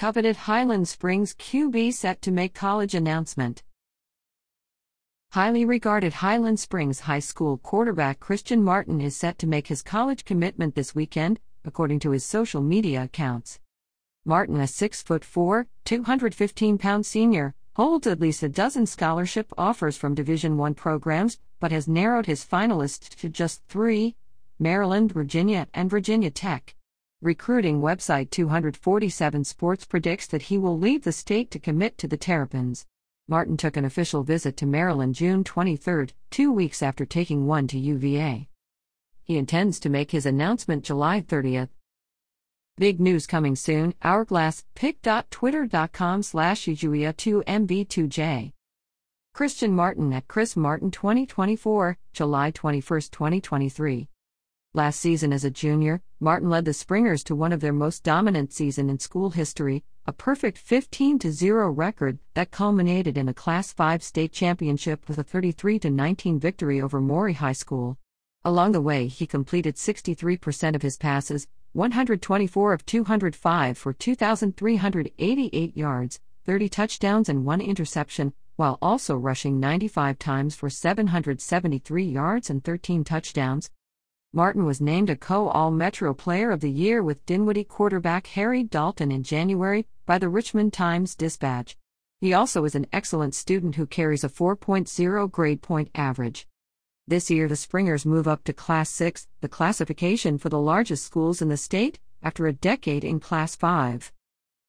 Coveted Highland Springs QB set to make college announcement. Highly regarded Highland Springs High School quarterback Khristian Martin is set to make his college commitment this weekend, according to his social media accounts. Martin, a 6'4, 215 pound senior, holds at least a dozen scholarship offers from Division I programs, but has narrowed his finalists to just three Maryland, Virginia, and Virginia Tech. Recruiting website 247 Sports predicts that he will leave the state to commit to the Terrapins. Martin took an official visit to Maryland June 23, two weeks after taking one to UVA. He intends to make his announcement July 30th. Big news coming soon, Hourglass, pic.twitter.com slash 2MB2J. Khristian Martin at Chris Martin 2024, July 21, 2023. Last season as a junior, Martin led the Springers to one of their most dominant season in school history, a perfect 15 0 record that culminated in a Class 5 state championship with a 33 19 victory over Maury High School. Along the way, he completed 63% of his passes, 124 of 205 for 2,388 yards, 30 touchdowns, and one interception, while also rushing 95 times for 773 yards and 13 touchdowns. Martin was named a co All Metro Player of the Year with Dinwiddie quarterback Harry Dalton in January by the Richmond Times Dispatch. He also is an excellent student who carries a 4.0 grade point average. This year, the Springers move up to Class 6, the classification for the largest schools in the state, after a decade in Class 5.